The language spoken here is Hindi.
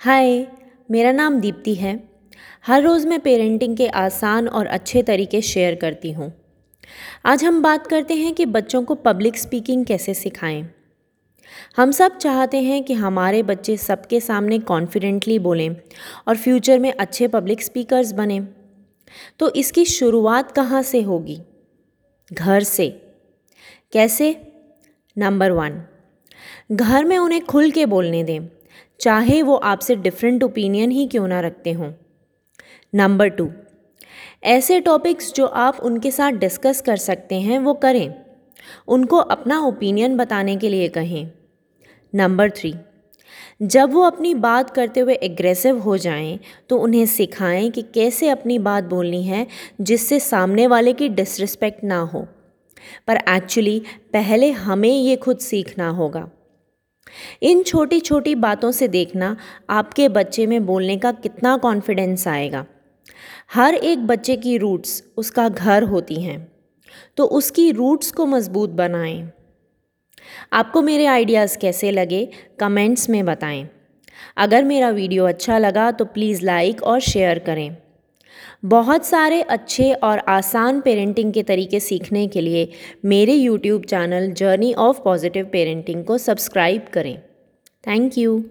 हाय, मेरा नाम दीप्ति है। हर रोज़ मैं पेरेंटिंग के आसान और अच्छे तरीके शेयर करती हूँ। आज हम बात करते हैं कि बच्चों को पब्लिक स्पीकिंग कैसे सिखाएँ। हम सब चाहते हैं कि हमारे बच्चे सबके सामने कॉन्फिडेंटली बोलें और फ्यूचर में अच्छे पब्लिक स्पीकर्स बने। तो इसकी शुरुआत कहाँ से होगी? घर से। कैसे? नंबर वन घर में उन्हें खुल के बोलने दें। चाहे वो आपसे डिफरेंट ओपिनियन ही क्यों ना रखते हों। नंबर टू ऐसे टॉपिक्स जो आप उनके साथ डिस्कस कर सकते हैं, वो करें। उनको अपना ओपिनियन बताने के लिए कहें। नंबर थ्री जब वो अपनी बात करते हुए एग्रेसिव हो जाएँ तो उन्हें सिखाएँ कि कैसे अपनी बात बोलनी है, जिससे सामने वाले की डिसरिस्पेक्ट ना हो। पर एक्चुअली पहले हमें ये खुद सीखना होगा। इन छोटी छोटी बातों से देखना आपके बच्चे में बोलने का कितना कॉन्फिडेंस आएगा। हर एक बच्चे की रूट्स उसका घर होती हैं तो उसकी रूट्स को मज़बूत बनाएँ। आपको मेरे आइडियाज़ कैसे लगे कमेंट्स में बताएँ। अगर मेरा वीडियो अच्छा लगा तो प्लीज़ लाइक और शेयर करें। बहुत सारे अच्छे और आसान पेरेंटिंग के तरीके सीखने के लिए मेरे YouTube channel journey of positive parenting को सब्सक्राइब करें। Thank you